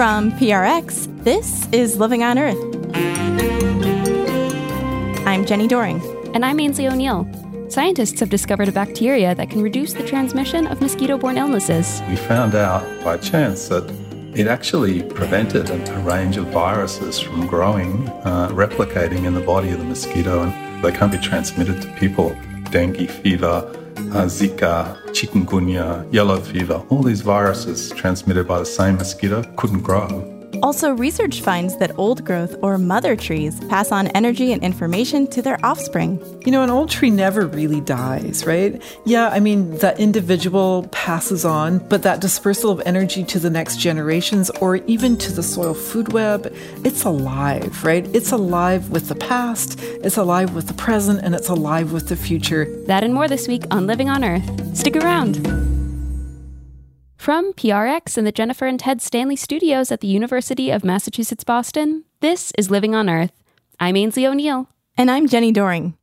From PRX, this is Living on Earth. I'm Jenni Doering. And I'm Aynsley O'Neill. Scientists have discovered a bacteria that can reduce the transmission of mosquito borne illnesses. We found out by chance that it actually prevented a range of viruses from growing, uh, replicating in the body of the mosquito, and they can't be transmitted to people. Dengue fever, uh, Zika, chikungunya, yellow fever, all these viruses transmitted by the same mosquito couldn't grow. Also, research finds that old growth or mother trees pass on energy and information to their offspring. You know, an old tree never really dies, right? Yeah, I mean, that individual passes on, but that dispersal of energy to the next generations or even to the soil food web, it's alive, right? It's alive with the past, it's alive with the present, and it's alive with the future. That and more this week on Living on Earth. Stick around. From PRX and the Jennifer and Ted Stanley studios at the University of Massachusetts Boston, this is Living on Earth. I'm Aynsley O'Neill. And I'm Jenni Doering.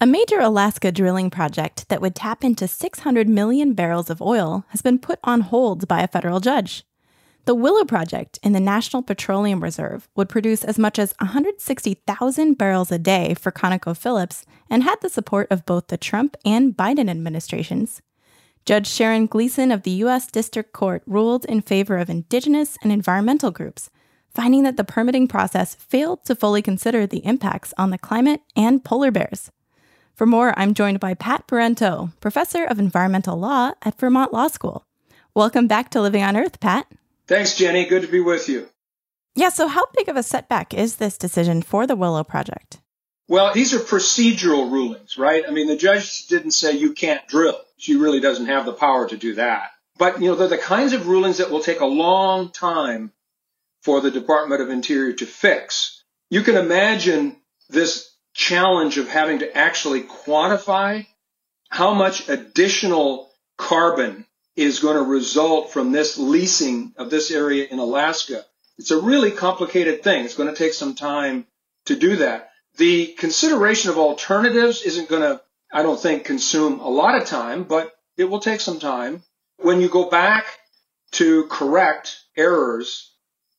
A major Alaska drilling project that would tap into 600 million barrels of oil has been put on hold by a federal judge. The Willow Project in the National Petroleum Reserve would produce as much as 160,000 barrels a day for ConocoPhillips and had the support of both the Trump and Biden administrations. Judge Sharon Gleason of the U.S. District Court ruled in favor of indigenous and environmental groups, finding that the permitting process failed to fully consider the impacts on the climate and polar bears. For more, I'm joined by Pat Parenteau, professor of environmental law at Vermont Law School. Welcome back to Living on Earth, Pat. Thanks, Jenni. Good to be with you. Yeah, so how big of a setback is this decision for the Willow Project? Well, these are procedural rulings, right? I mean, the judge didn't say you can't drill. She really doesn't have the power to do that. But, you know, they're the kinds of rulings that will take a long time for the Department of Interior to fix. You can imagine this challenge of having to actually quantify how much additional carbon is going to result from this leasing of this area in Alaska. It's a really complicated thing. It's going to take some time to do that. The consideration of alternatives isn't going to, I don't think, consume a lot of time, but it will take some time. When you go back to correct errors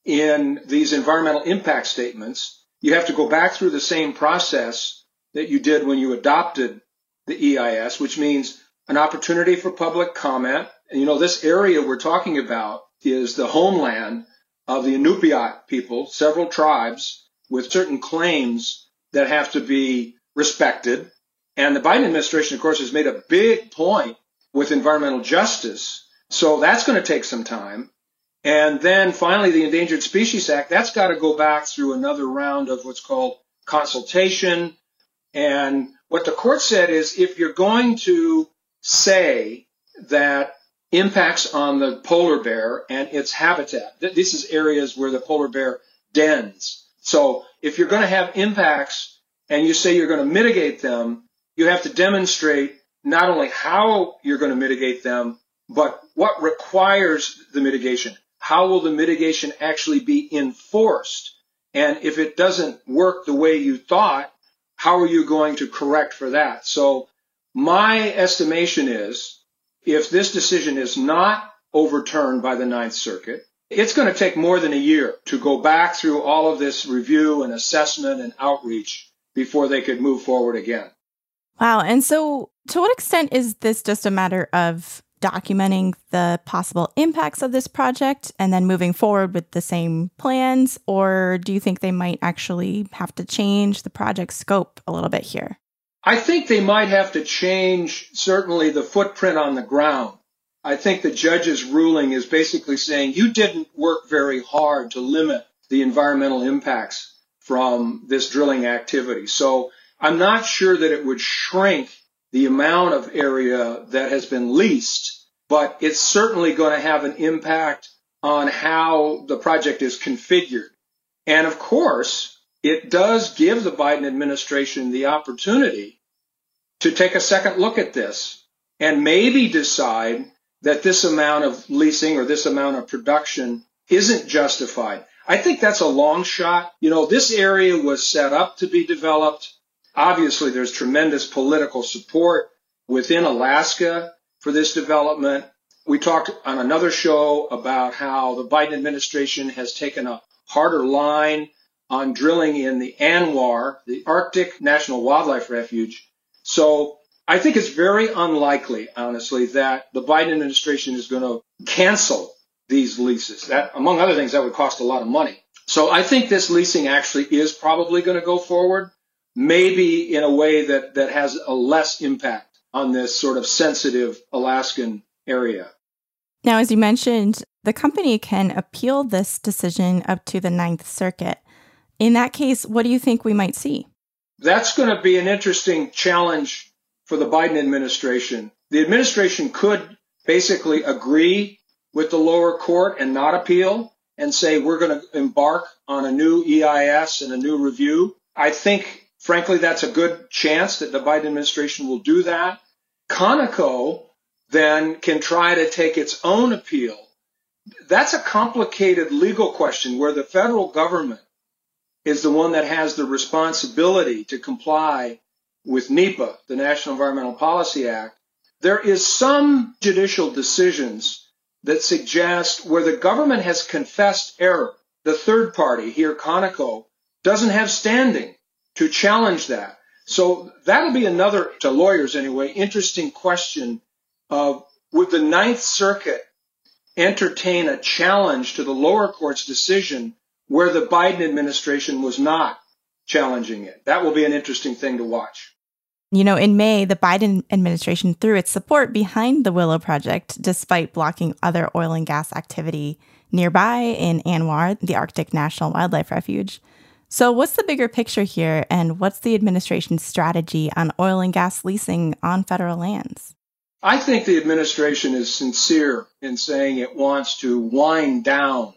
in these environmental impact statements, you have to go back through the same process that you did when you adopted the EIS, which means an opportunity for public comment. And you know, this area we're talking about is the homeland of the Inupiat people, several tribes with certain claims that have to be respected. And the Biden administration, of course, has made a big point with environmental justice. So that's going to take some time. And then finally, the Endangered Species Act, that's got to go back through another round of what's called consultation. And what the court said is if you're going to say that impacts on the polar bear and its habitat, this is areas where the polar bear dens. So if you're going to have impacts and you say you're going to mitigate them, you have to demonstrate not only how you're going to mitigate them, but what requires the mitigation. How will the mitigation actually be enforced? And if it doesn't work the way you thought, how are you going to correct for that? So my estimation is if this decision is not overturned by the Ninth Circuit, it's going to take more than a year to go back through all of this review and assessment and outreach before they could move forward again. Wow. And so, to what extent is this just a matter of documenting the possible impacts of this project and then moving forward with the same plans? Or do you think they might actually have to change the project scope a little bit here? I think they might have to change certainly the footprint on the ground. I think the judge's ruling is basically saying you didn't work very hard to limit the environmental impacts from this drilling activity. So I'm not sure that it would shrink the amount of area that has been leased, but it's certainly going to have an impact on how the project is configured. And of course, it does give the Biden administration the opportunity to take a second look at this and maybe decide that this amount of leasing or this amount of production isn't justified. I think that's a long shot. You know, this area was set up to be developed. Obviously, there's tremendous political support within Alaska for this development. We talked on another show about how the Biden administration has taken a harder line on drilling in the ANWR, the Arctic National Wildlife Refuge. So I think it's very unlikely, honestly, that the Biden administration is going to cancel these leases. That, among other things, that would cost a lot of money. So I think this leasing actually is probably going to go forward, maybe in a way that, that has a less impact on this sort of sensitive Alaskan area. Now, as you mentioned, the company can appeal this decision up to the Ninth Circuit. In that case, what do you think we might see? That's going to be an interesting challenge for the Biden administration. The administration could basically agree with the lower court and not appeal and say we're going to embark on a new EIS and a new review. I think, frankly, that's a good chance that the Biden administration will do that. Conoco then can try to take its own appeal. That's a complicated legal question where the federal government is the one that has the responsibility to comply with NEPA, the National Environmental Policy Act. There is some judicial decisions that suggest where the government has confessed error, the third party here, Conoco, doesn't have standing to challenge that. So that'll be another, to lawyers anyway, interesting question of would the Ninth Circuit entertain a challenge to the lower court's decision where the Biden administration was not challenging it? That will be an interesting thing to watch. You know, in May, the Biden administration threw its support behind the Willow Project despite blocking other oil and gas activity nearby in ANWR, the Arctic National Wildlife Refuge. So, what's the bigger picture here, and what's the administration's strategy on oil and gas leasing on federal lands? I think the administration is sincere in saying it wants to wind down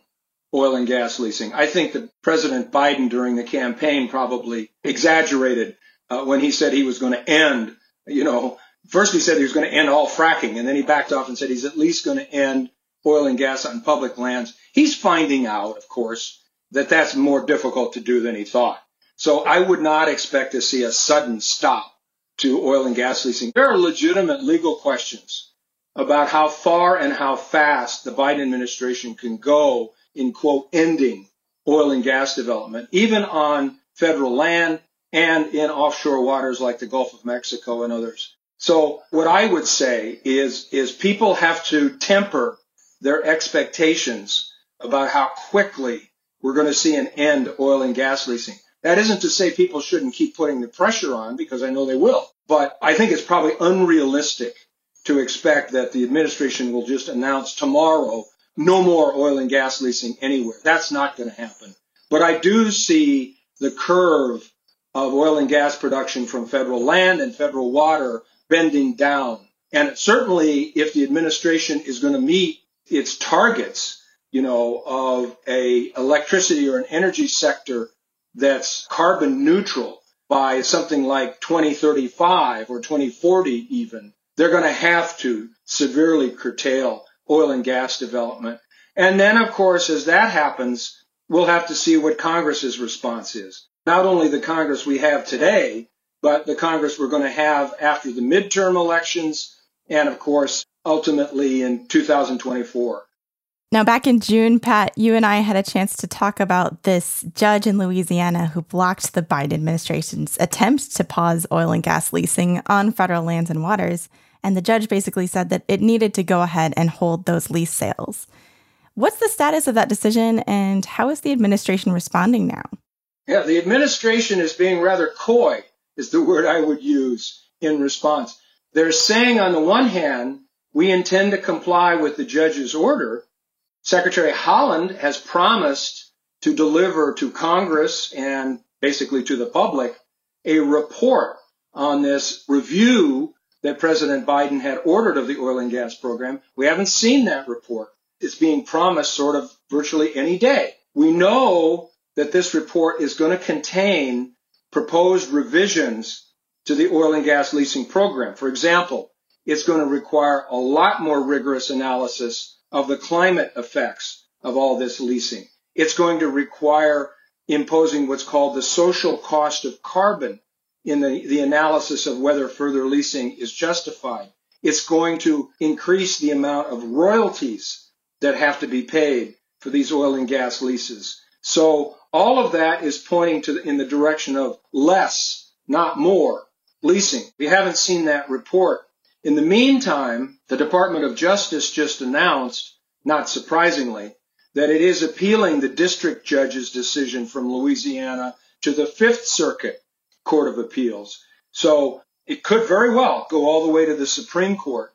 oil and gas leasing. I think that President Biden during the campaign probably exaggerated uh, when he said he was going to end, you know, first he said he was going to end all fracking and then he backed off and said he's at least going to end oil and gas on public lands. He's finding out, of course, that that's more difficult to do than he thought. So I would not expect to see a sudden stop to oil and gas leasing. There are legitimate legal questions about how far and how fast the Biden administration can go in quote ending oil and gas development, even on federal land and in offshore waters like the Gulf of Mexico and others. So what I would say is, is people have to temper their expectations about how quickly we're going to see an end to oil and gas leasing. That isn't to say people shouldn't keep putting the pressure on because I know they will. But I think it's probably unrealistic to expect that the administration will just announce tomorrow no more oil and gas leasing anywhere. That's not going to happen. But I do see the curve of oil and gas production from federal land and federal water bending down. And certainly if the administration is going to meet its targets, you know, of a electricity or an energy sector that's carbon neutral by something like 2035 or 2040 even, they're going to have to severely curtail oil and gas development. And then, of course, as that happens, we'll have to see what Congress's response is. Not only the Congress we have today, but the Congress we're going to have after the midterm elections and, of course, ultimately in 2024. Now, back in June, Pat, you and I had a chance to talk about this judge in Louisiana who blocked the Biden administration's attempt to pause oil and gas leasing on federal lands and waters. And the judge basically said that it needed to go ahead and hold those lease sales. What's the status of that decision, and how is the administration responding now? Yeah, the administration is being rather coy, is the word I would use in response. They're saying, on the one hand, we intend to comply with the judge's order Secretary Haaland has promised to deliver to Congress and basically to the public a report on this review that President Biden had ordered of the oil and gas program. We haven't seen that report. It's being promised sort of virtually any day. We know that this report is going to contain proposed revisions to the oil and gas leasing program. For example, it's going to require a lot more rigorous analysis of the climate effects of all this leasing. It's going to require imposing what's called the social cost of carbon in the, the analysis of whether further leasing is justified. It's going to increase the amount of royalties that have to be paid for these oil and gas leases. So all of that is pointing to in the direction of less, not more leasing. We haven't seen that report. In the meantime, the Department of Justice just announced, not surprisingly, that it is appealing the district judge's decision from Louisiana to the Fifth Circuit Court of Appeals. So it could very well go all the way to the Supreme Court.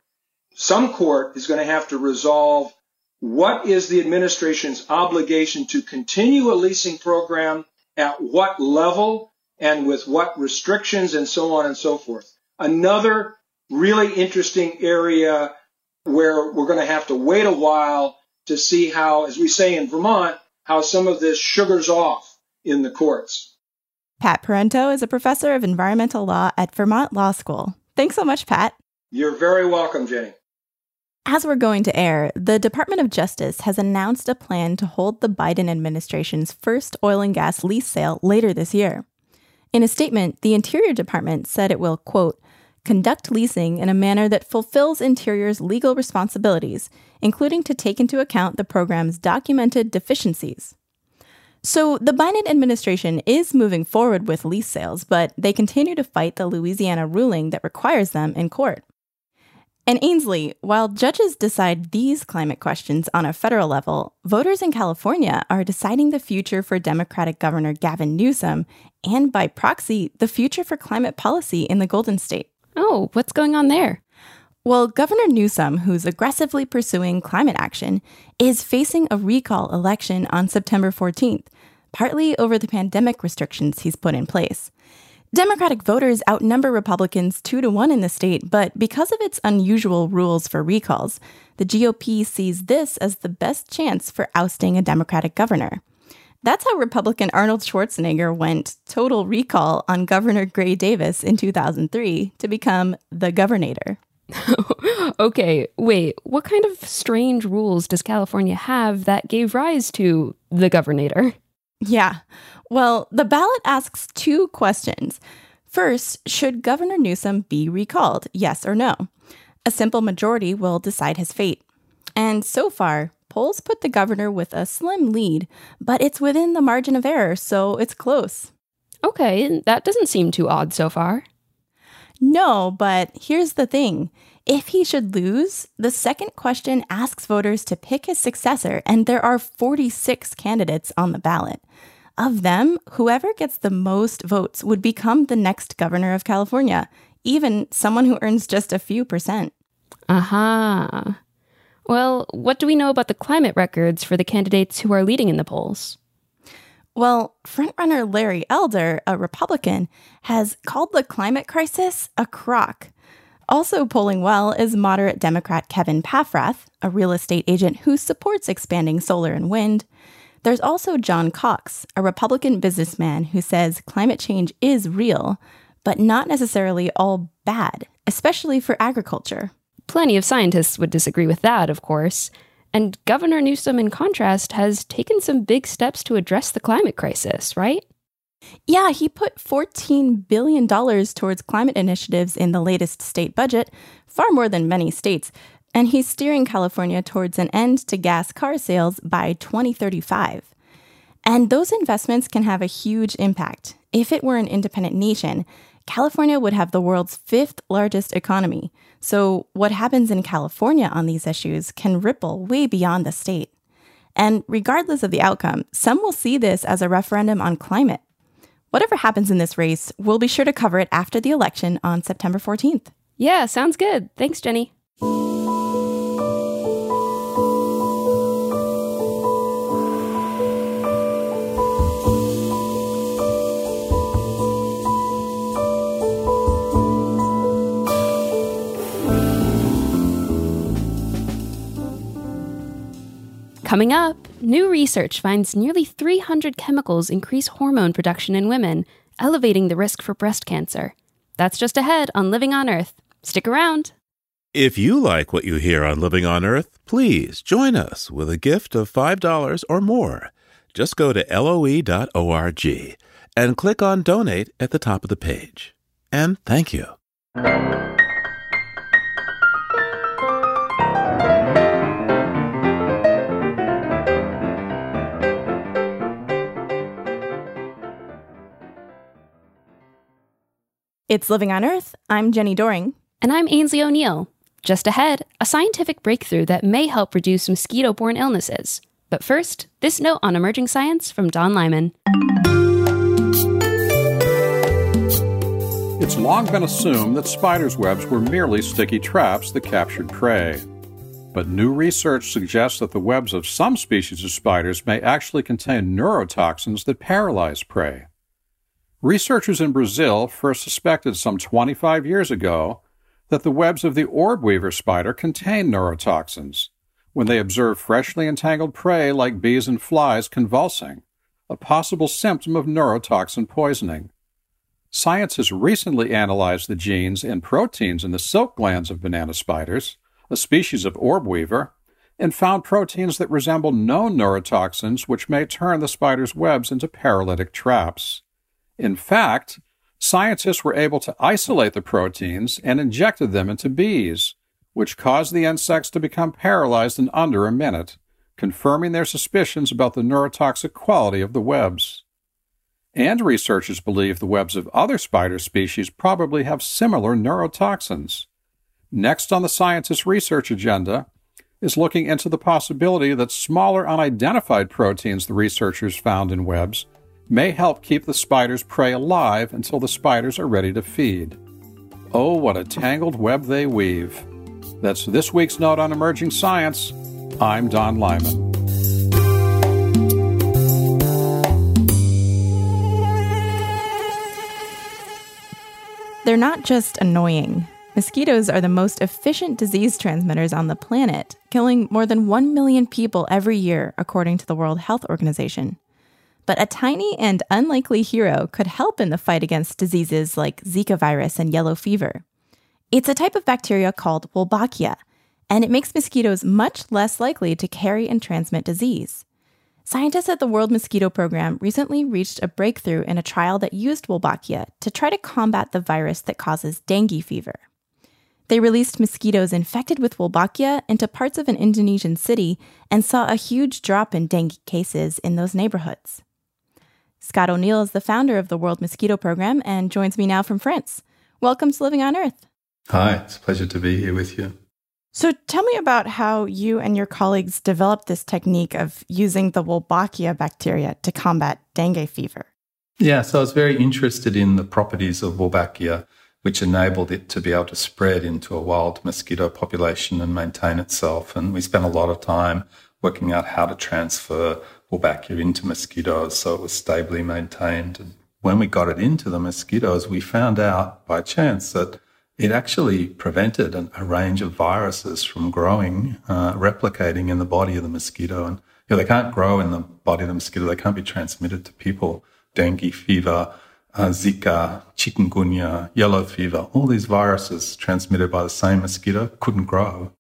Some court is going to have to resolve what is the administration's obligation to continue a leasing program at what level and with what restrictions and so on and so forth. Another really interesting area where we're going to have to wait a while to see how, as we say in Vermont, how some of this sugars off in the courts. Pat Parenteau is a professor of environmental law at Vermont Law School. Thanks so much, Pat. You're very welcome, Jenni. As we're going to air, the Department of Justice has announced a plan to hold the Biden administration's first oil and gas lease sale later this year. In a statement, the Interior Department said it will, quote, conduct leasing in a manner that fulfills Interior's legal responsibilities, including to take into account the program's documented deficiencies. So, the Biden administration is moving forward with lease sales, but they continue to fight the Louisiana ruling that requires them in court. And Aynsley, while judges decide these climate questions on a federal level, voters in California are deciding the future for Democratic Governor Gavin Newsom and, by proxy, the future for climate policy in the Golden State. Oh, what's going on there? Well, Governor Newsom, who's aggressively pursuing climate action, is facing a recall election on September 14th, partly over the pandemic restrictions he's put in place. Democratic voters outnumber Republicans two to one in the state, but because of its unusual rules for recalls, the GOP sees this as the best chance for ousting a Democratic governor. That's how Republican Arnold Schwarzenegger went total recall on Governor Gray Davis in 2003 to become the governor. okay, wait, what kind of strange rules does California have that gave rise to the governor? Yeah. Well, the ballot asks two questions. First, should Governor Newsom be recalled? Yes or no? A simple majority will decide his fate. And so far, polls put the governor with a slim lead, but it's within the margin of error, so it's close. Okay, that doesn't seem too odd so far. No, but here's the thing. If he should lose, the second question asks voters to pick his successor, and there are 46 candidates on the ballot. Of them, whoever gets the most votes would become the next governor of California, even someone who earns just a few percent. Aha. Uh-huh. Well, what do we know about the climate records for the candidates who are leading in the polls? Well, frontrunner Larry Elder, a Republican, has called the climate crisis a crock. Also polling well is moderate Democrat Kevin Paffrath, a real estate agent who supports expanding solar and wind. There's also John Cox, a Republican businessman who says climate change is real, but not necessarily all bad, especially for agriculture. Plenty of scientists would disagree with that, of course. And Governor Newsom, in contrast, has taken some big steps to address the climate crisis, right? Yeah, he put $14 billion towards climate initiatives in the latest state budget, far more than many states. And he's steering California towards an end to gas car sales by 2035. And those investments can have a huge impact. If it were an independent nation, California would have the world's fifth largest economy. So, what happens in California on these issues can ripple way beyond the state. And regardless of the outcome, some will see this as a referendum on climate. Whatever happens in this race, we'll be sure to cover it after the election on September 14th. Yeah, sounds good. Thanks, Jenni. Coming up, new research finds nearly 300 chemicals increase hormone production in women, elevating the risk for breast cancer. That's just ahead on Living on Earth. Stick around. If you like what you hear on Living on Earth, please join us with a gift of $5 or more. Just go to loe.org and click on Donate at the top of the page. And thank you. It's Living on Earth. I'm Jenni Doering. And I'm Aynsley O'Neill. Just ahead, a scientific breakthrough that may help reduce mosquito borne illnesses. But first, this note on emerging science from Don Lyman. It's long been assumed that spiders' webs were merely sticky traps that captured prey. But new research suggests that the webs of some species of spiders may actually contain neurotoxins that paralyze prey. Researchers in Brazil first suspected some 25 years ago that the webs of the orb weaver spider contain neurotoxins when they observed freshly entangled prey like bees and flies convulsing, a possible symptom of neurotoxin poisoning. Science has recently analyzed the genes and proteins in the silk glands of banana spiders, a species of orb weaver, and found proteins that resemble known neurotoxins which may turn the spider's webs into paralytic traps. In fact, scientists were able to isolate the proteins and injected them into bees, which caused the insects to become paralyzed in under a minute, confirming their suspicions about the neurotoxic quality of the webs. And researchers believe the webs of other spider species probably have similar neurotoxins. Next on the scientists' research agenda is looking into the possibility that smaller unidentified proteins the researchers found in webs may help keep the spider's prey alive until the spiders are ready to feed. Oh, what a tangled web they weave. That's this week's note on emerging science. I'm Don Lyman. They're not just annoying. Mosquitoes are the most efficient disease transmitters on the planet, killing more than 1 million people every year, according to the World Health Organization. But a tiny and unlikely hero could help in the fight against diseases like Zika virus and yellow fever. It's a type of bacteria called Wolbachia, and it makes mosquitoes much less likely to carry and transmit disease. Scientists at the World Mosquito Program recently reached a breakthrough in a trial that used Wolbachia to try to combat the virus that causes dengue fever. They released mosquitoes infected with Wolbachia into parts of an Indonesian city and saw a huge drop in dengue cases in those neighborhoods. Scott O'Neill is the founder of the World Mosquito Program and joins me now from France. Welcome to Living on Earth. Hi, it's a pleasure to be here with you. So, tell me about how you and your colleagues developed this technique of using the Wolbachia bacteria to combat dengue fever. Yeah, so I was very interested in the properties of Wolbachia, which enabled it to be able to spread into a wild mosquito population and maintain itself. And we spent a lot of time working out how to transfer Wolbachia into mosquitoes so it was stably maintained. And when we got it into the mosquitoes, we found out by chance that it actually prevented a range of viruses from growing, uh, replicating in the body of the mosquito. And you know, they can't grow in the body of the mosquito. They can't be transmitted to people. Dengue fever, uh, Zika, chikungunya, yellow fever, all these viruses transmitted by the same mosquito couldn't grow.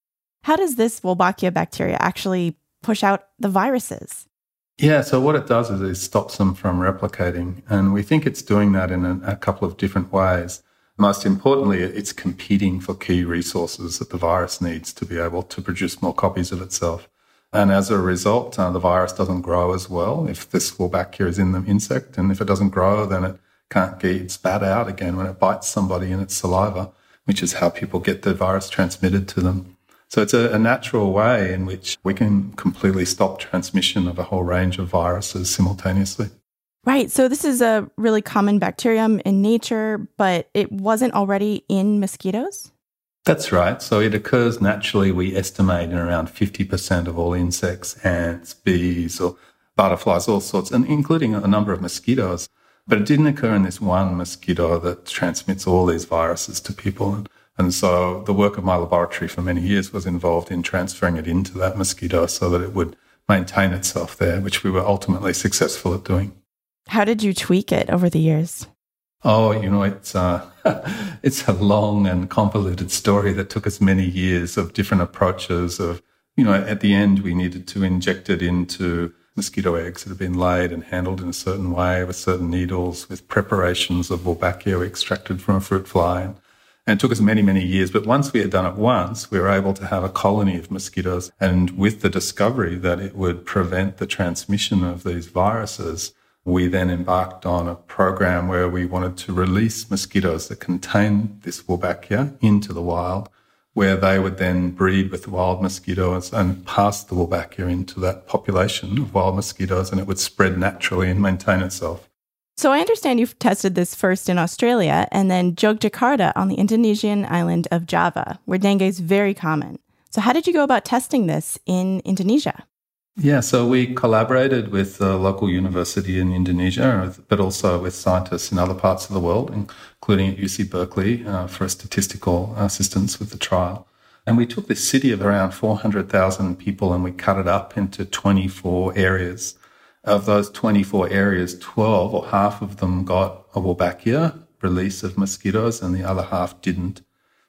How does this Wolbachia bacteria actually push out the viruses? Yeah, so what it does is it stops them from replicating. And we think it's doing that in a, a, couple of different ways. Most importantly, it's competing for key resources that the virus needs to be able to produce more copies of itself. And as a result, uh, the virus doesn't grow as well if this Wolbachia is in the insect. And if it doesn't grow, then it can't get spat out again when it bites somebody in its saliva, which is how people get the virus transmitted to them. So it's a, a, natural way in which we can completely stop transmission of a whole range of viruses simultaneously. Right. So this is a really common bacterium in nature, but it wasn't already in mosquitoes? That's right. So it occurs naturally, we estimate, in around 50% of all insects, ants, bees, or butterflies, all sorts, and including a number of mosquitoes. But it didn't occur in this one mosquito that transmits all these viruses to people. And so the work of my laboratory for many years was involved in transferring it into that mosquito so that it would maintain itself there, which we were ultimately successful at doing. How did you tweak it over the years? Oh, you know, it's uh, it's a long and convoluted story that took us many years of different approaches. Of you know, at the end, we needed to inject it into mosquito eggs that had been laid and handled in a certain way with certain needles, with preparations of Wolbachia extracted from a fruit fly. And and it took us many, many years. But once we had done it once, we were able to have a colony of mosquitoes. And with the discovery that it would prevent the transmission of these viruses, we then embarked on a program where we wanted to release mosquitoes that contain this Wolbachia into the wild, where they would then breed with wild mosquitoes and pass the Wolbachia into that population of wild mosquitoes, and it would spread naturally and maintain itself. So I understand you've tested this first in Australia and then Jogjakarta on the Indonesian island of Java, where dengue is very common. So how did you go about testing this in Indonesia? Yeah, so we collaborated with a local university in Indonesia, but also with scientists in other parts of the world, including at UC Berkeley, uh, for statistical assistance with the trial. And we took this city of around 400,000 people and we cut it up into 24 areas. Of those 24 areas, 12 or half of them got a Wolbachia release of mosquitoes and the other half didn't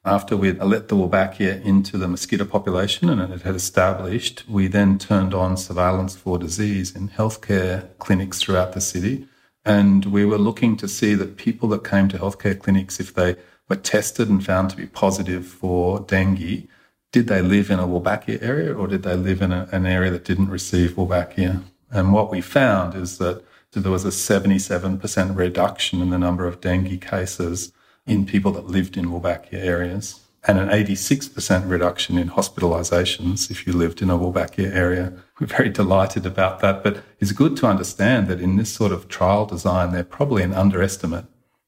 after we'd let the Wolbachia into the mosquito population and it had established, we then turned on surveillance for disease in healthcare clinics throughout the city. And we were looking to see that people that came to healthcare clinics, if they were tested and found to be positive for dengue, did they live in a Wolbachia area or did they live in a, an area that didn't receive Wolbachia? And what we found is that there was a 77% reduction in the number of dengue cases in people that lived in Wolbachia areas and an 86% reduction in hospitalizations if you lived in a Wolbachia area. We're very delighted about that, but it's good to understand that in this sort of trial design, they're probably an underestimate.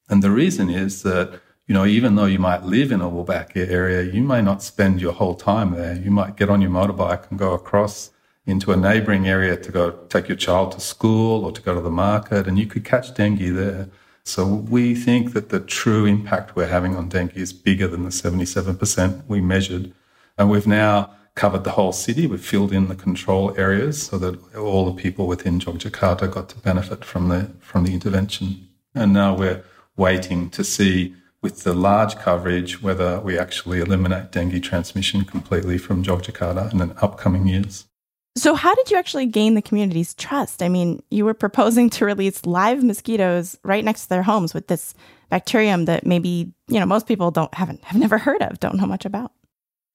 And the reason is that, you know, even though you might live in a Wolbachia area, you may not spend your whole time there. You might get on your motorbike and go across into a neighboring area to go take your child to school or to go to the market, and you could catch dengue there. So we think that the true impact we're having on dengue is bigger than the 77% we measured. And we've now covered the whole city. We've filled in the control areas so that all the people within Yogyakarta got to benefit from the, from the intervention. And now we're waiting to see with the large coverage whether we actually eliminate dengue transmission completely from Yogyakarta in the upcoming years. So, how did you actually gain the community's trust? I mean, you were proposing to release live mosquitoes right next to their homes with this bacterium that maybe, you know, most people don't haven't have never heard of, don't know much about.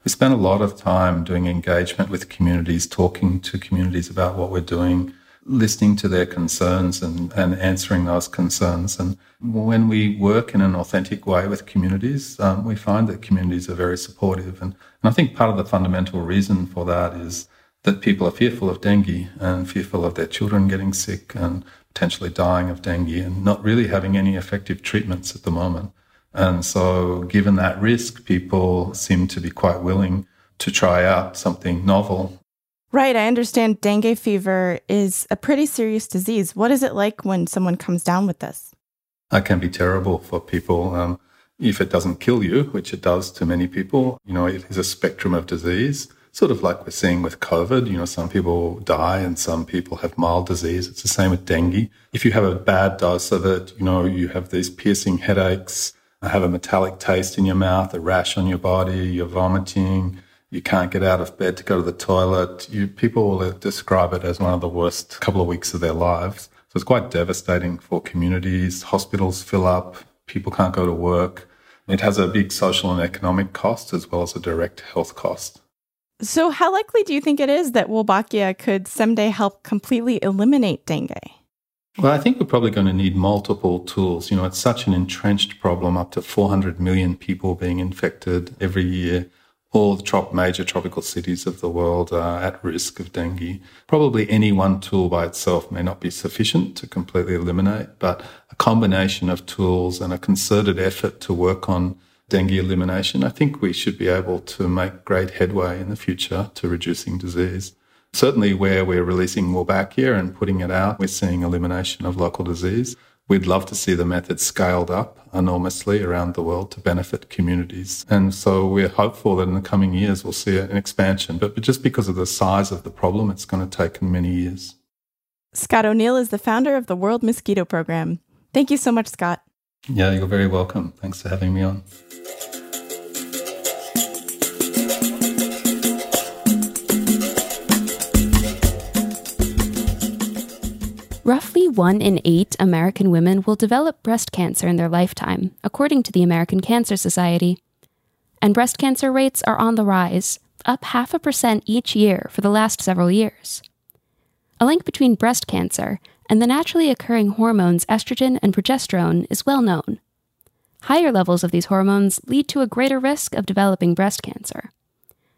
We spent a lot of time doing engagement with communities, talking to communities about what we're doing, listening to their concerns and, and answering those concerns. And when we work in an authentic way with communities, um, we find that communities are very supportive. And, and I think part of the fundamental reason for that is that people are fearful of dengue and fearful of their children getting sick and potentially dying of dengue and not really having any effective treatments at the moment. And so, given that risk, people seem to be quite willing to try out something novel. Right. I understand dengue fever is a pretty serious disease. What is it like when someone comes down with this? It can be terrible for people. Um, if it doesn't kill you, which it does to many people, you know, it is a spectrum of disease sort of like we're seeing with COVID. You know, some people die and some people have mild disease. It's the same with dengue. If you have a bad dose of it, you know, you have these piercing headaches, uh, have a metallic taste in your mouth, a rash on your body, you're vomiting, you can't get out of bed to go to the toilet. You, people will describe it as one of the worst couple of weeks of their lives. So it's quite devastating for communities. Hospitals fill up. People can't go to work. It has a big social and economic cost as well as a direct health cost. So, how likely do you think it is that Wolbachia could someday help completely eliminate dengue? Well, I think we're probably going to need multiple tools. You know, it's such an entrenched problem, up to 400 million people being infected every year. All the trop- major tropical cities of the world are at risk of dengue. Probably any one tool by itself may not be sufficient to completely eliminate, but a combination of tools and a concerted effort to work on dengue elimination, I think we should be able to make great headway in the future to reducing disease. Certainly, where we're releasing Wolbachia and putting it out, we're seeing elimination of local disease. We'd love to see the method scaled up enormously around the world to benefit communities. And so we're hopeful that in the coming years we'll see an expansion. But just because of the size of the problem, it's going to take many years. Scott O'Neill is the founder of the World Mosquito Program. Thank you so much, Scott. Yeah, you're very welcome. Thanks for having me on. Roughly one in eight American women will develop breast cancer in their lifetime, according to the American Cancer Society. And breast cancer rates are on the rise, up half a percent each year for the last several years. A link between breast cancer and the naturally occurring hormones estrogen and progesterone is well known. Higher levels of these hormones lead to a greater risk of developing breast cancer.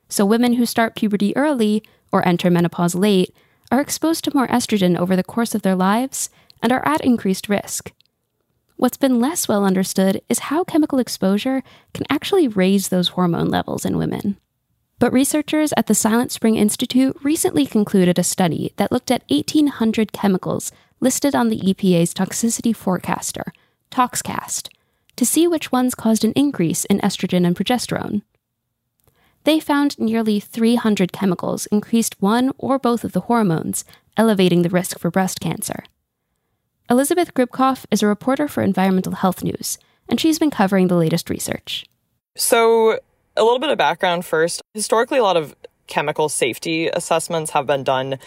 So, women who start puberty early or enter menopause late are exposed to more estrogen over the course of their lives and are at increased risk. What's been less well understood is how chemical exposure can actually raise those hormone levels in women. But researchers at the Silent Spring Institute recently concluded a study that looked at 1,800 chemicals listed on the EPA's toxicity forecaster, ToxCast, to see which ones caused an increase in estrogen and progesterone. They found nearly 300 chemicals increased one or both of the hormones, elevating the risk for breast cancer. Elizabeth Gribkoff is a reporter for Environmental Health News, and she's been covering the latest research. So, a little bit of background first. Historically, a lot of chemical safety assessments have been done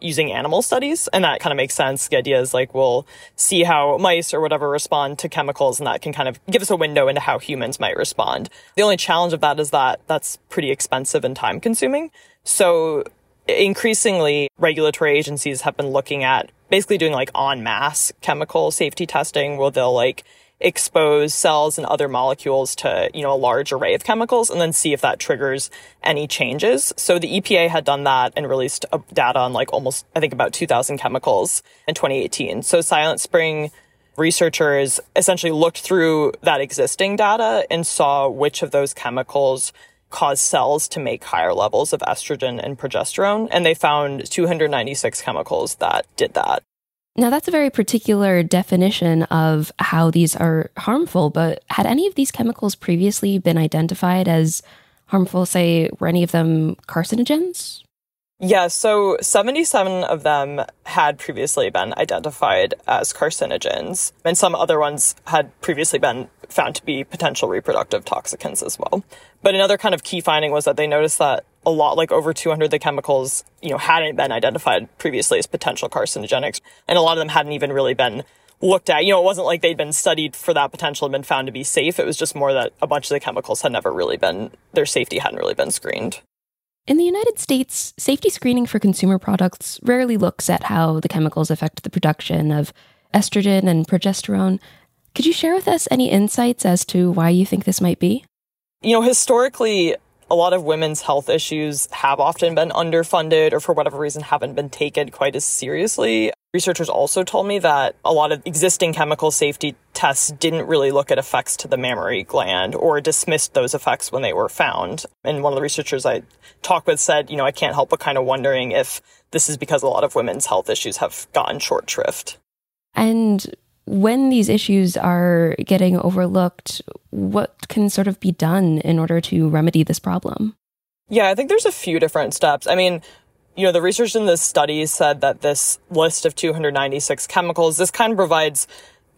using animal studies. And that kind of makes sense. The idea is like, we'll see how mice or whatever respond to chemicals and that can kind of give us a window into how humans might respond. The only challenge of that is that that's pretty expensive and time consuming. So increasingly regulatory agencies have been looking at basically doing like en masse chemical safety testing where they'll like expose cells and other molecules to, you know, a large array of chemicals and then see if that triggers any changes. So the EPA had done that and released uh, data on like almost, I think about 2000 chemicals in 2018. So Silent Spring researchers essentially looked through that existing data and saw which of those chemicals cause cells to make higher levels of estrogen and progesterone. And they found 296 chemicals that did that. Now, that's a very particular definition of how these are harmful, but had any of these chemicals previously been identified as harmful? Say, were any of them carcinogens? Yeah, so 77 of them had previously been identified as carcinogens, and some other ones had previously been found to be potential reproductive toxicants as well. But another kind of key finding was that they noticed that a lot, like over 200 of the chemicals, you know, hadn't been identified previously as potential carcinogenics. And a lot of them hadn't even really been looked at. You know, it wasn't like they'd been studied for that potential and been found to be safe. It was just more that a bunch of the chemicals had never really been, their safety hadn't really been screened. In the United States, safety screening for consumer products rarely looks at how the chemicals affect the production of estrogen and progesterone. Could you share with us any insights as to why you think this might be? You know, historically, a lot of women's health issues have often been underfunded or for whatever reason haven't been taken quite as seriously. Researchers also told me that a lot of existing chemical safety tests didn't really look at effects to the mammary gland or dismissed those effects when they were found. And one of the researchers I talked with said, you know, I can't help but kind of wondering if this is because a lot of women's health issues have gotten short shrift. And when these issues are getting overlooked, what can sort of be done in order to remedy this problem? Yeah, I think there's a few different steps. I mean, you know, the research in this study said that this list of 296 chemicals, this kind of provides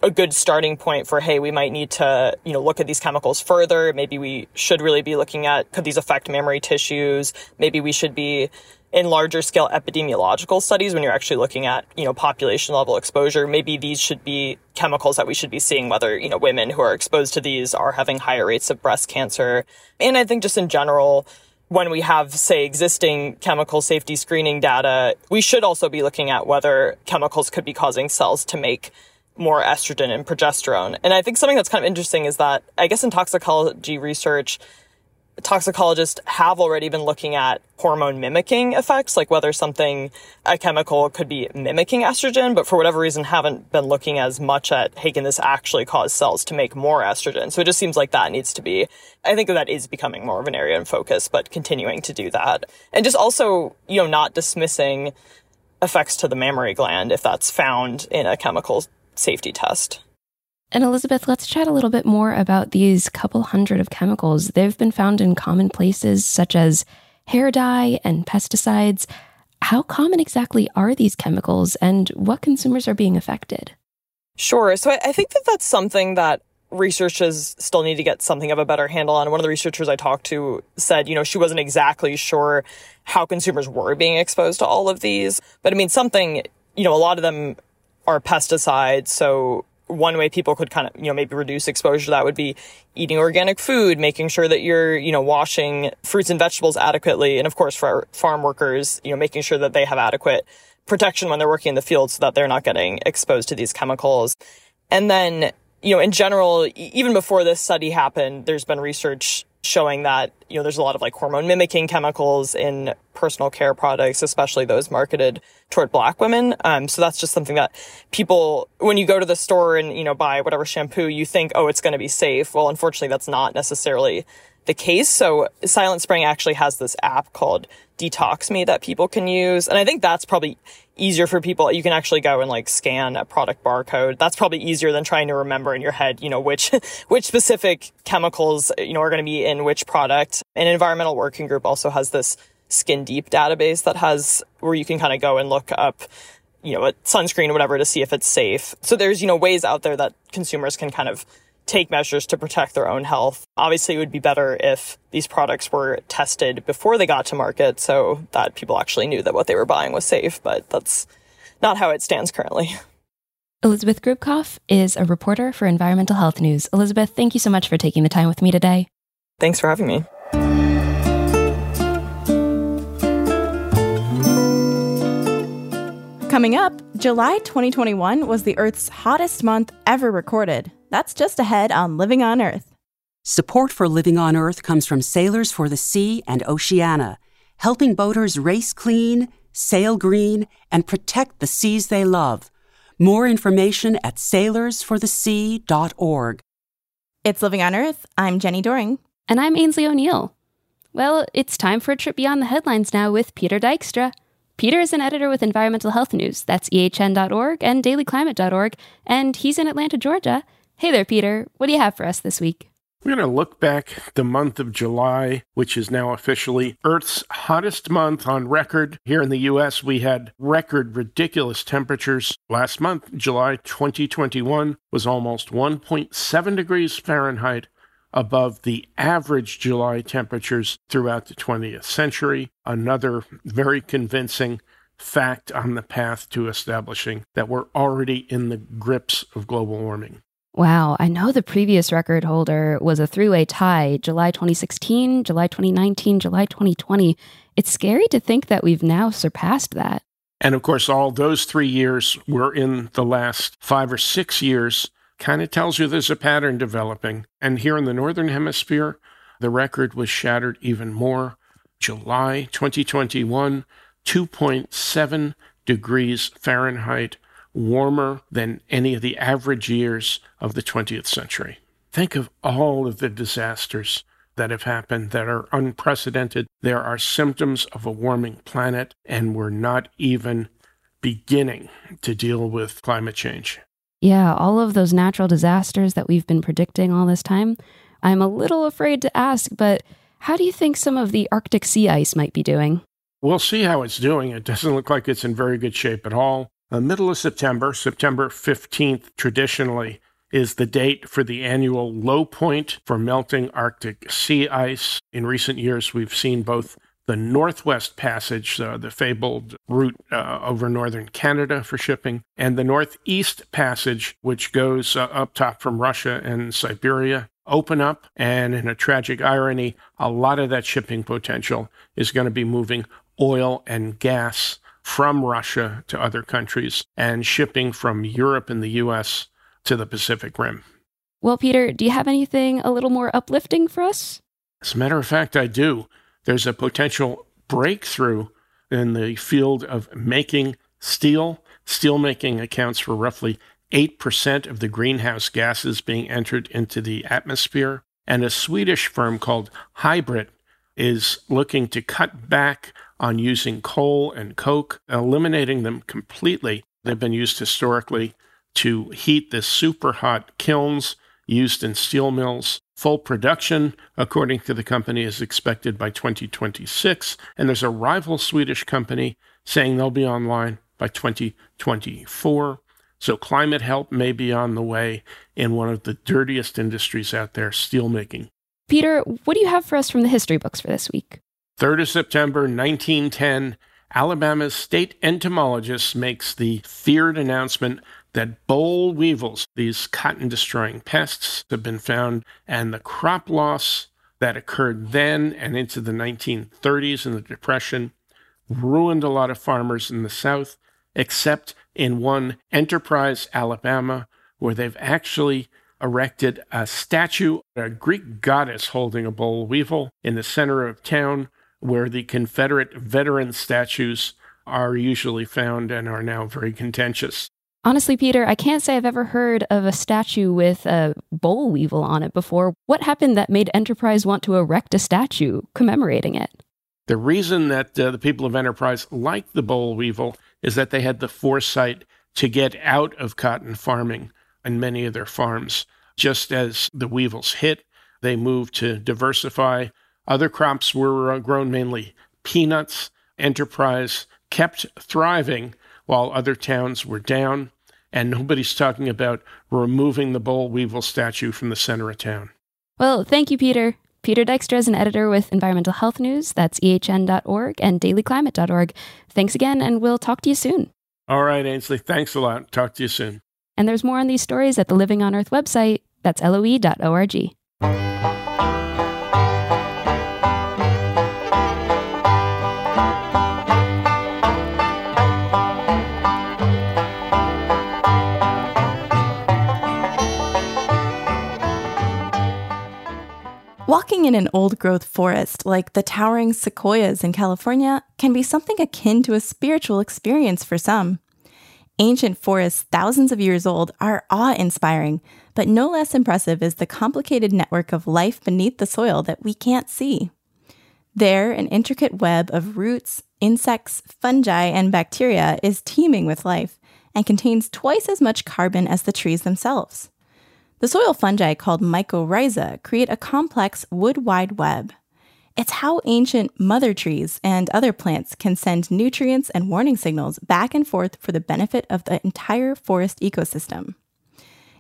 a good starting point for, hey, we might need to, you know, look at these chemicals further. Maybe we should really be looking at, could these affect mammary tissues? Maybe we should be in larger scale epidemiological studies when you're actually looking at you know population level exposure maybe these should be chemicals that we should be seeing whether you know women who are exposed to these are having higher rates of breast cancer. And i think just in general when we have say existing chemical safety screening data we should also be looking at whether chemicals could be causing cells to make more estrogen and progesterone. And i think something that's kind of interesting is that i guess in toxicology research toxicologists have already been looking at hormone mimicking effects, like whether something, a chemical could be mimicking estrogen, but for whatever reason haven't been looking as much at, hey, can this actually cause cells to make more estrogen? So it just seems like that needs to be, I think that, is becoming more of an area in focus, but continuing to do that. And just also, you know, not dismissing effects to the mammary gland if that's found in a chemical safety test. And Elizabeth, let's chat a little bit more about these couple hundred of chemicals. They've been found in common places such as hair dye and pesticides. How common exactly are these chemicals and what consumers are being affected? Sure. So I, think that that's something that researchers still need to get something of a better handle on. One of the researchers I talked to said, you know, she wasn't exactly sure how consumers were being exposed to all of these. But I mean, something, you know, a lot of them are pesticides. So one way people could kind of, you know, maybe reduce exposure to that would be eating organic food, making sure that you're, you know, washing fruits and vegetables adequately. And of course, for farm workers, you know, making sure that they have adequate protection when they're working in the field so that they're not getting exposed to these chemicals. And then, you know, in general, even before this study happened, there's been research showing that, you know, there's a lot of like hormone mimicking chemicals in personal care products, especially those marketed toward black women. Um, so that's just something that people, when you go to the store and, you know, buy whatever shampoo, you think, oh, it's going to be safe. Well, unfortunately, that's not necessarily the case. So Silent Spring actually has this app called Detox Me that people can use. And I think that's probably easier for people. You can actually go and like scan a product barcode. That's probably easier than trying to remember in your head, you know, which, which specific chemicals, you know, are going to be in which product. An environmental working group also has this skin deep database that has where you can kind of go and look up you know, a sunscreen or whatever to see if it's safe. So there's, you know, ways out there that consumers can kind of take measures to protect their own health. Obviously, it would be better if these products were tested before they got to market so that people actually knew that what they were buying was safe, but that's not how it stands currently. Elizabeth Gribkoff is a reporter for Environmental Health News. Elizabeth, thank you so much for taking the time with me today. Thanks for having me. Coming up, July 2021 was the Earth's hottest month ever recorded. That's just ahead on Living on Earth. Support for Living on Earth comes from Sailors for the Sea and Oceana, helping boaters race clean, sail green, and protect the seas they love. More information at sailorsforthesea.org. It's Living on Earth. I'm Jenni Doering. And I'm Aynsley O'Neill. Well, it's time for a trip beyond the headlines now with Peter Dykstra. Peter is an editor with Environmental Health News. That's ehn.org and dailyclimate.org, and he's in Atlanta, Georgia. Hey there, Peter. What do you have for us this week? We're going to look back the month of July, which is now officially Earth's hottest month on record. Here in the US, we had record ridiculous temperatures. Last month, July 2021, was almost 1.7 degrees Fahrenheit above the average July temperatures throughout the 20th century. Another very convincing fact on the path to establishing that we're already in the grips of global warming. Wow, I know the previous record holder was a three way tie July 2016, July 2019, July 2020. It's scary to think that we've now surpassed that. And of course, all those three years were in the last five or six years. Kind of tells you there's a pattern developing. And here in the Northern Hemisphere, the record was shattered even more. July 2021, 2.7 degrees Fahrenheit warmer than any of the average years of the 20th century. Think of all of the disasters that have happened that are unprecedented. There are symptoms of a warming planet, and we're not even beginning to deal with climate change. Yeah, all of those natural disasters that we've been predicting all this time. I'm a little afraid to ask, but how do you think some of the Arctic sea ice might be doing? We'll see how it's doing. It doesn't look like it's in very good shape at all. The middle of September, September 15th, traditionally is the date for the annual low point for melting Arctic sea ice. In recent years, we've seen both the Northwest Passage, uh, the fabled route uh, over northern Canada for shipping, and the Northeast Passage, which goes uh, up top from Russia and Siberia, open up. And in a tragic irony, a lot of that shipping potential is going to be moving oil and gas from Russia to other countries and shipping from Europe and the US to the Pacific Rim. Well, Peter, do you have anything a little more uplifting for us? As a matter of fact, I do. There's a potential breakthrough in the field of making steel. Steelmaking accounts for roughly 8% of the greenhouse gases being entered into the atmosphere. And a Swedish firm called HYBRIT is looking to cut back on using coal and coke, eliminating them completely. They've been used historically to heat the super hot kilns used in steel mills. Full production, according to the company, is expected by 2026. And there's a rival Swedish company saying they'll be online by 2024. So climate help may be on the way in one of the dirtiest industries out there, steelmaking. Peter, what do you have for us from the history books for this week? 3rd of September 1910, Alabama's state entomologist makes the feared announcement that boll weevils, these cotton destroying pests, have been found, and the crop loss that occurred then and into the 1930s and the Depression ruined a lot of farmers in the South. except in one Enterprise, Alabama, where they've actually erected a statue, of a Greek goddess holding a boll weevil in the center of town, where the Confederate veteran statues are usually found and are now very contentious. Honestly, Peter, I can't say I've ever heard of a statue with a boll weevil on it before. What happened that made Enterprise want to erect a statue commemorating it? The reason that uh, the people of Enterprise liked the boll weevil is that they had the foresight to get out of cotton farming on many of their farms. Just as the weevils hit, they moved to diversify. Other crops were uh, grown mainly peanuts. Enterprise kept thriving while other towns were down, and nobody's talking about removing the boll weevil statue from the center of town. Well, thank you, Peter. Peter Dykstra is an editor with Environmental Health News. That's ehn.org and dailyclimate.org. Thanks again, and we'll talk to you soon. All right, Aynsley. Thanks a lot. Talk to you soon. And there's more on these stories at the Living on Earth website. That's loe.org. Walking in an old growth forest like the towering sequoias in California can be something akin to a spiritual experience for some. Ancient forests, thousands of years old, are awe inspiring, but no less impressive is the complicated network of life beneath the soil that we can't see. There, an intricate web of roots, insects, fungi, and bacteria is teeming with life and contains twice as much carbon as the trees themselves. The soil fungi called mycorrhiza create a complex wood wide web. It's how ancient mother trees and other plants can send nutrients and warning signals back and forth for the benefit of the entire forest ecosystem.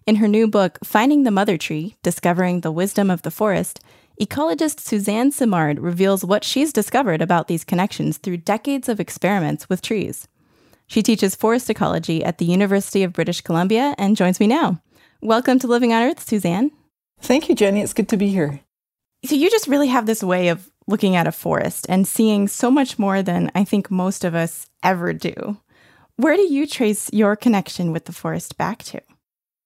In her new book, Finding the Mother Tree Discovering the Wisdom of the Forest, ecologist Suzanne Simard reveals what she's discovered about these connections through decades of experiments with trees. She teaches forest ecology at the University of British Columbia and joins me now. Welcome to Living on Earth, Suzanne. Thank you, Jenni. It's good to be here. So, you just really have this way of looking at a forest and seeing so much more than I think most of us ever do. Where do you trace your connection with the forest back to?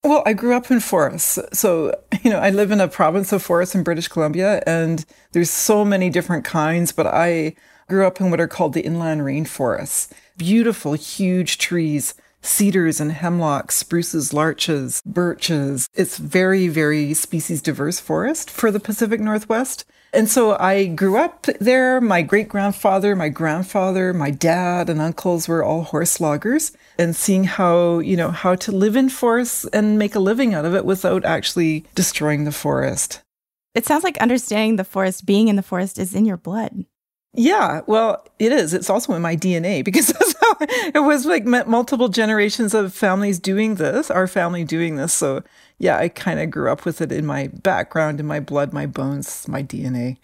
Well, I grew up in forests. So, you know, I live in a province of forests in British Columbia, and there's so many different kinds, but I grew up in what are called the inland rainforests. Beautiful, huge trees cedars and hemlocks, spruces, larches, birches. It's very, very species diverse forest for the Pacific Northwest. And so I grew up there. My great grandfather, my grandfather, my dad, and uncles were all horse loggers and seeing how, you know, how to live in forests and make a living out of it without actually destroying the forest. It sounds like understanding the forest, being in the forest, is in your blood. Yeah, well, it is. It's also in my DNA because that's it was like multiple generations of families doing this, our family doing this. So, yeah, I kind of grew up with it in my background, in my blood, my bones, my DNA.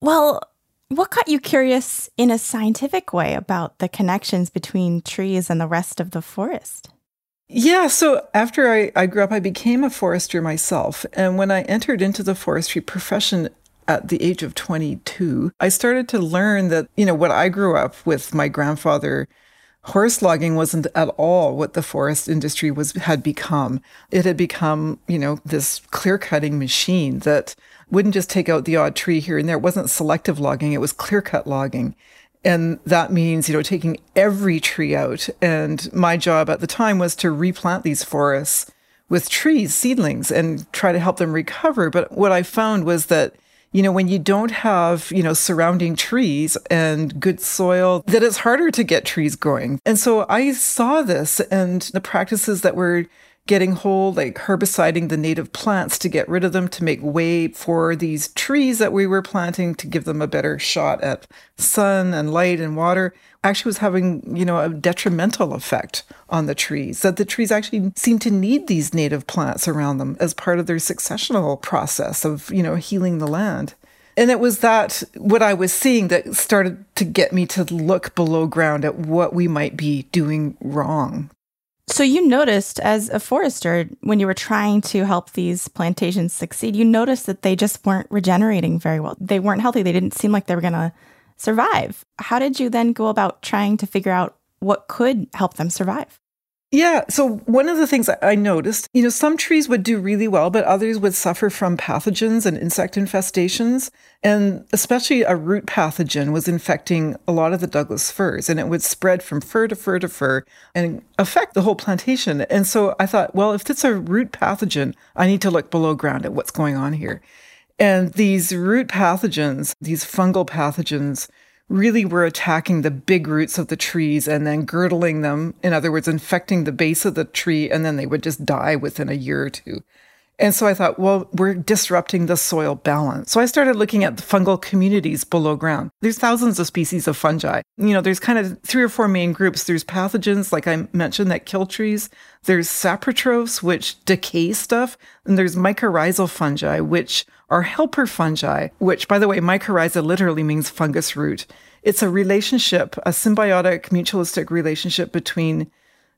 well, what got you curious in a scientific way about the connections between trees and the rest of the forest? Yeah, so after I, I grew up, I became a forester myself. And when I entered into the forestry profession, at the age of 22, I started to learn that, you know, what I grew up with my grandfather horse logging wasn't at all what the forest industry was had become. It had become, you know, this clear cutting machine that wouldn't just take out the odd tree here and there. It wasn't selective logging, it was clear cut logging. And that means, you know, taking every tree out. And my job at the time was to replant these forests with trees, seedlings, and try to help them recover. But what I found was that you know, when you don't have, you know, surrounding trees and good soil, that it's harder to get trees growing. And so I saw this and the practices that were getting whole, like herbiciding the native plants to get rid of them, to make way for these trees that we were planting to give them a better shot at sun and light and water, actually was having, you know, a detrimental effect on the trees. That the trees actually seem to need these native plants around them as part of their successional process of, you know, healing the land. And it was that what I was seeing that started to get me to look below ground at what we might be doing wrong so you noticed as a forester when you were trying to help these plantations succeed, you noticed that they just weren't regenerating very well. They weren't healthy. They didn't seem like they were going to survive. How did you then go about trying to figure out what could help them survive. Yeah. So one of the things I noticed, you know, some trees would do really well, but others would suffer from pathogens and insect infestations. And especially a root pathogen was infecting a lot of the Douglas firs and it would spread from fir to fir to fir and affect the whole plantation. And so I thought, well, if it's a root pathogen, I need to look below ground at what's going on here. And these root pathogens, these fungal pathogens, really were attacking the big roots of the trees and then girdling them. In other words, infecting the base of the tree, and then they would just die within a year or two. And so I thought, well, we're disrupting the soil balance. So I started looking at the fungal communities below ground. There's thousands of species of fungi. You know, there's kind of three or four main groups. There's pathogens, like I mentioned, that kill trees. There's saprotrophs, which decay stuff. And there's mycorrhizal fungi, which are helper fungi, which, by the way, mycorrhiza literally means fungus root. It's a relationship, a symbiotic, mutualistic relationship between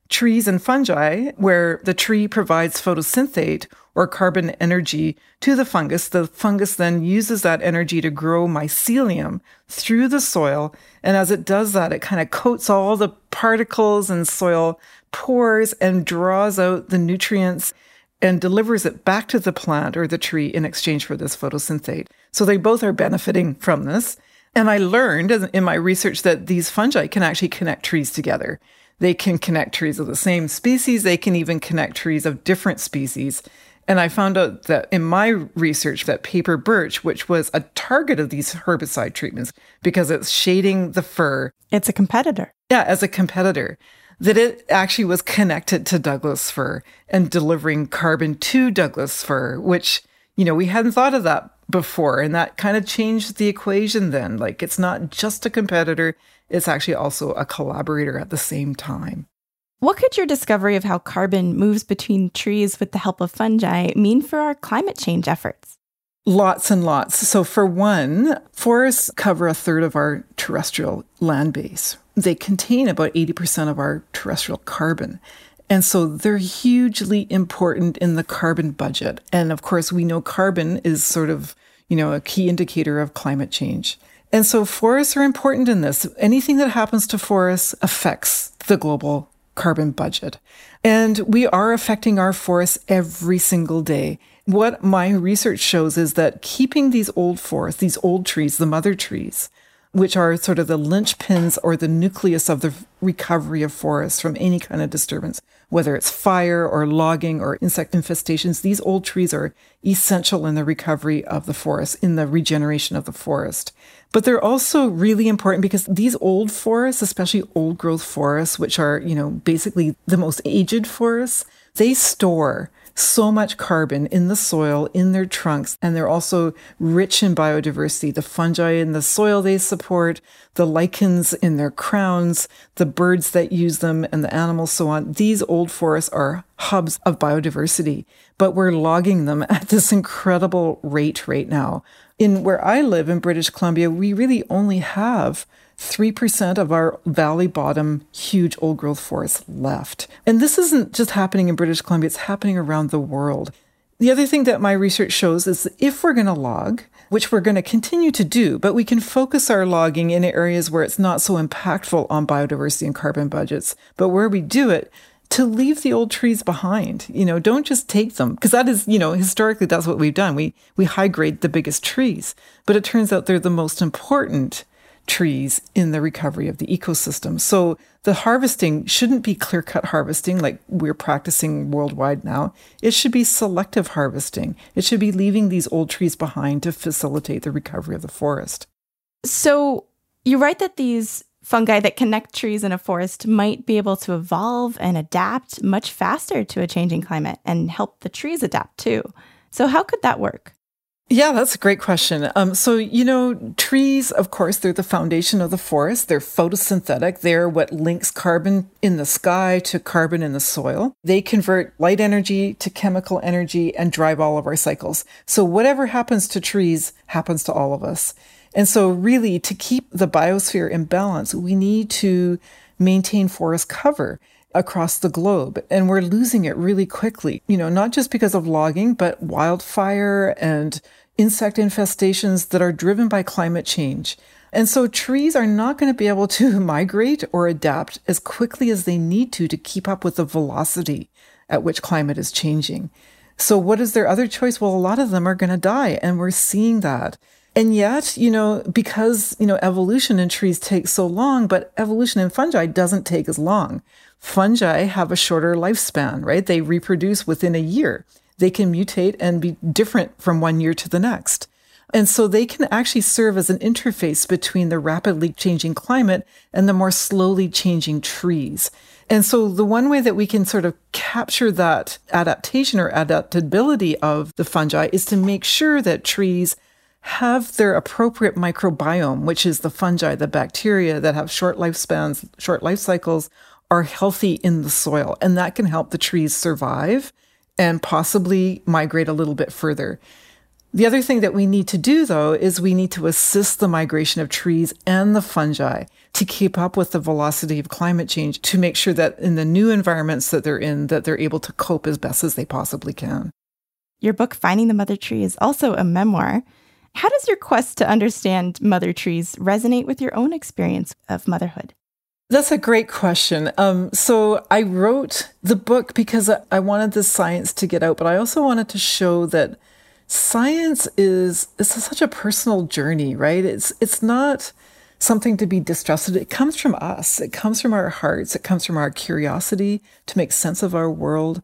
trees and fungi, where the tree provides photosynthate or carbon energy to the fungus. The fungus then uses that energy to grow mycelium through the soil. And as it does that, it kind of coats all the particles and soil pores and draws out the nutrients and delivers it back to the plant or the tree in exchange for this photosynthate. So they both are benefiting from this. And I learned in my research that these fungi can actually connect trees together. They can connect trees of the same species. They can even connect trees of different species. And I found out that in my research that paper birch, which was a target of these herbicide treatments because it's shading the fir. It's a competitor. Yeah, as a competitor that it actually was connected to Douglas fir and delivering carbon to Douglas fir, which, you know, we hadn't thought of that before. And that kind of changed the equation then. Like it's not just a competitor, it's actually also a collaborator at the same time. What could your discovery of how carbon moves between trees with the help of fungi mean for our climate change efforts? Lots and lots. So, for one, forests cover a third of our terrestrial land base. They contain about 80% of our terrestrial carbon. And so they're hugely important in the carbon budget. And of course, we know carbon is sort of, you know, a key indicator of climate change. And so forests are important in this. Anything that happens to forests affects the global carbon budget. And we are affecting our forests every single day. What my research shows is that keeping these old forests, these old trees, the mother trees, which are sort of the linchpins or the nucleus of the recovery of forests from any kind of disturbance, whether it's fire or logging or insect infestations. These old trees are essential in the recovery of the forest, in the regeneration of the forest. But they're also really important because these old forests, especially old growth forests, which are, you know, basically the most aged forests, they store so much carbon in the soil, in their trunks, and they're also rich in biodiversity. The fungi in the soil they support, the lichens in their crowns, the birds that use them, and the animals, so on. These old forests are hubs of biodiversity, but we're logging them at this incredible rate right now. In where I live in British Columbia, we really only have 3% of our valley bottom huge old growth forests left. And this isn't just happening in British Columbia, it's happening around the world. The other thing that my research shows is if we're going to log, which we're going to continue to do, but we can focus our logging in areas where it's not so impactful on biodiversity and carbon budgets, but where we do it, to leave the old trees behind. You know, don't just take them because that is, you know, historically that's what we've done. We we high grade the biggest trees, but it turns out they're the most important trees in the recovery of the ecosystem. So the harvesting shouldn't be clear cut harvesting like we're practicing worldwide now. It should be selective harvesting. It should be leaving these old trees behind to facilitate the recovery of the forest. So you write that these fungi that connect trees in a forest might be able to evolve and adapt much faster to a changing climate and help the trees adapt too. So, how could that work? Yeah, that's a great question. Um, so, you know, trees, of course, they're the foundation of the forest. They're photosynthetic. They're what links carbon in the sky to carbon in the soil. They convert light energy to chemical energy and drive all of our cycles. So, whatever happens to trees happens to all of us. And so, really, to keep the biosphere in balance, we need to maintain forest cover across the globe. And we're losing it really quickly, you know, not just because of logging, but wildfire and insect infestations that are driven by climate change. And so trees are not going to be able to migrate or adapt as quickly as they need to to keep up with the velocity at which climate is changing. So, what is their other choice? Well, a lot of them are going to die, and we're seeing that. And yet, you know, because, you know, evolution in trees takes so long, but evolution in fungi doesn't take as long. Fungi have a shorter lifespan, right? They reproduce within a year. They can mutate and be different from one year to the next. And so they can actually serve as an interface between the rapidly changing climate and the more slowly changing trees. And so the one way that we can sort of capture that adaptation or adaptability of the fungi is to make sure that trees have their appropriate microbiome, which is the fungi, the bacteria that have short lifespans, short life cycles, are healthy in the soil. And that can help the trees survive and possibly migrate a little bit further. The other thing that we need to do, though, is we need to assist the migration of trees and the fungi to keep up with the velocity of climate change to make sure that in the new environments that they're in that they're able to cope as best as they possibly can. Your book Finding the Mother Tree is also a memoir. How does your quest to understand mother trees resonate with your own experience of motherhood? That's a great question. Um, so I wrote the book because I wanted the science to get out, but I also wanted to show that science is is such a personal journey, right? It's it's not something to be distrusted. It comes from us. It comes from our hearts. It comes from our curiosity to make sense of our world.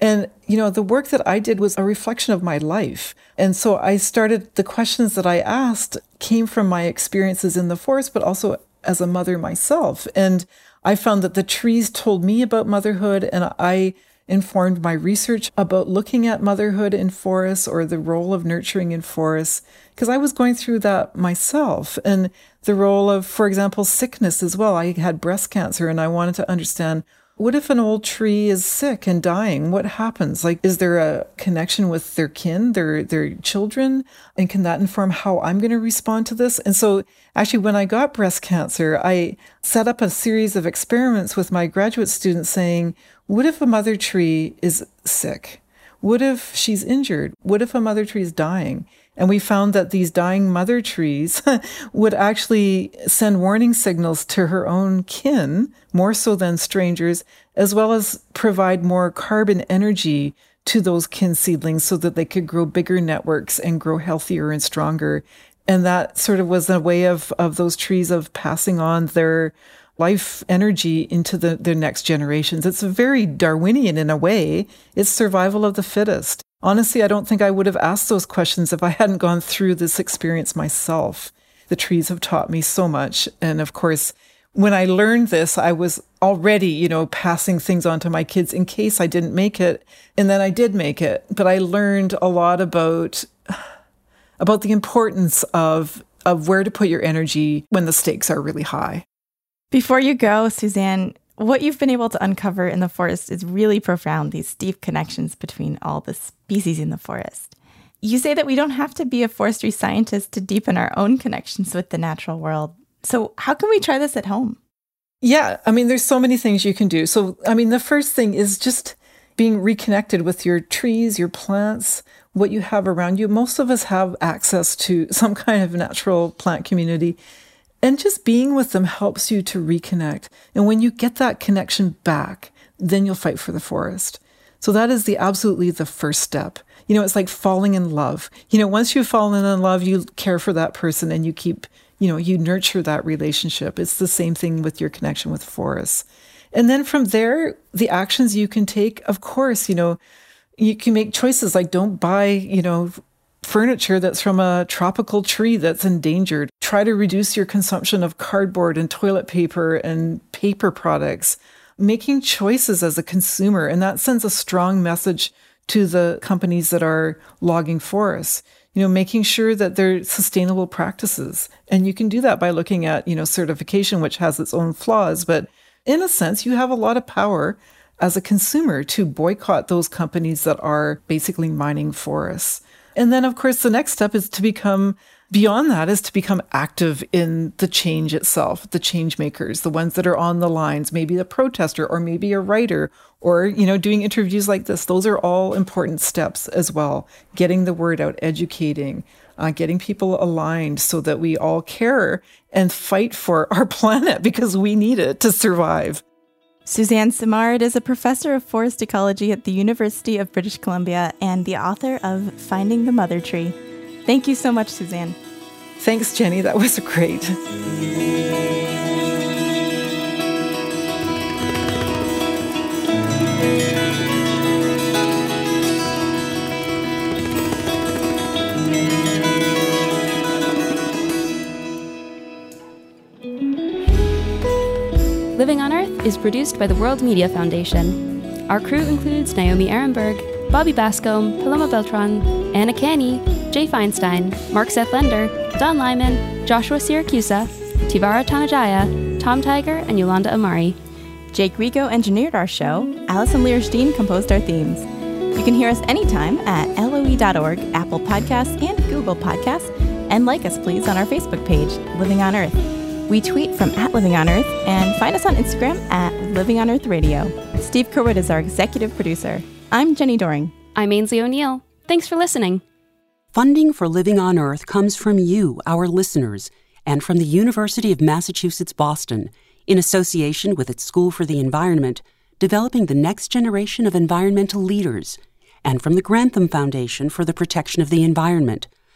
And, you know, the work that I did was a reflection of my life. And so I started, the questions that I asked came from my experiences in the forest, but also as a mother myself. And I found that the trees told me about motherhood and I informed my research about looking at motherhood in forests or the role of nurturing in forests because I was going through that myself and the role of for example sickness as well I had breast cancer and I wanted to understand what if an old tree is sick and dying? What happens? Like, is there a connection with their kin, their their children, and can that inform how I'm going to respond to this? And so, actually, when I got breast cancer, I set up a series of experiments with my graduate students, saying, "What if a mother tree is sick? What if she's injured? What if a mother tree is dying?" And we found that these dying mother trees would actually send warning signals to her own kin, more so than strangers, as well as provide more carbon energy to those kin seedlings so that they could grow bigger networks and grow healthier and stronger. And that sort of was a way of, of those trees of passing on their life energy into the, their next generations. It's a very Darwinian in a way. It's survival of the fittest honestly, I don't think I would have asked those questions if I hadn't gone through this experience myself. The trees have taught me so much. And of course, when I learned this, I was already, you know, passing things on to my kids in case I didn't make it. And then I did make it. But I learned a lot about about the importance of of where to put your energy when the stakes are really high. Before you go, Suzanne, what you've been able to uncover in the forest is really profound, these deep connections between all the species in the forest. You say that we don't have to be a forestry scientist to deepen our own connections with the natural world. So, how can we try this at home? Yeah, I mean, there's so many things you can do. So, I mean, the first thing is just being reconnected with your trees, your plants, what you have around you. Most of us have access to some kind of natural plant community. And just being with them helps you to reconnect. And when you get that connection back, then you'll fight for the forest. So that is the absolutely the first step. You know, it's like falling in love. You know, once you've fallen in love, you care for that person and you keep, you know, you nurture that relationship. It's the same thing with your connection with forests. And then from there, the actions you can take, of course, you know, you can make choices like don't buy, you know, furniture that's from a tropical tree that's endangered. Try to reduce your consumption of cardboard and toilet paper and paper products. Making choices as a consumer, and that sends a strong message to the companies that are logging forests. You know, making sure that they're sustainable practices. And you can do that by looking at, you know, certification, which has its own flaws. But in a sense, you have a lot of power as a consumer to boycott those companies that are basically mining forests. And then, of course, the next step is to become beyond that is to become active in the change itself, the change makers, the ones that are on the lines, maybe a protester or maybe a writer or, you know, doing interviews like this. Those are all important steps as well. Getting the word out, educating, uh, getting people aligned so that we all care and fight for our planet because we need it to survive. Suzanne Simard is a professor of forest ecology at the University of British Columbia and the author of Finding the Mother Tree. Thank you so much, Suzanne. Thanks, Jenni. That was great. Living on Earth is produced by the World Media Foundation. Our crew includes Naomi Arenberg, Bobby Bascomb, Paloma Beltran, Anna Canny, Jay Feinstein, Mark Seth Lender, Don Lyman, Joshua Siracusa, Tivara Tanajaya, Tom Tiger, and Yolanda Amari. Jake Rego engineered our show. Alison Lirish Dean composed our themes. You can hear us anytime at loe.org, Apple Podcasts, and Google Podcasts. And like us, please, on our Facebook page, Living on Earth. We tweet from at Living on Earth and find us on Instagram at Living on Earth Radio. Steve Curwood is our executive producer. I'm Jenni Doering. I'm Aynsley O'Neill. Thanks for listening. Funding for Living on Earth comes from you, our listeners, and from the University of Massachusetts Boston, in association with its School for the Environment, developing the next generation of environmental leaders, and from the Grantham Foundation for the Protection of the Environment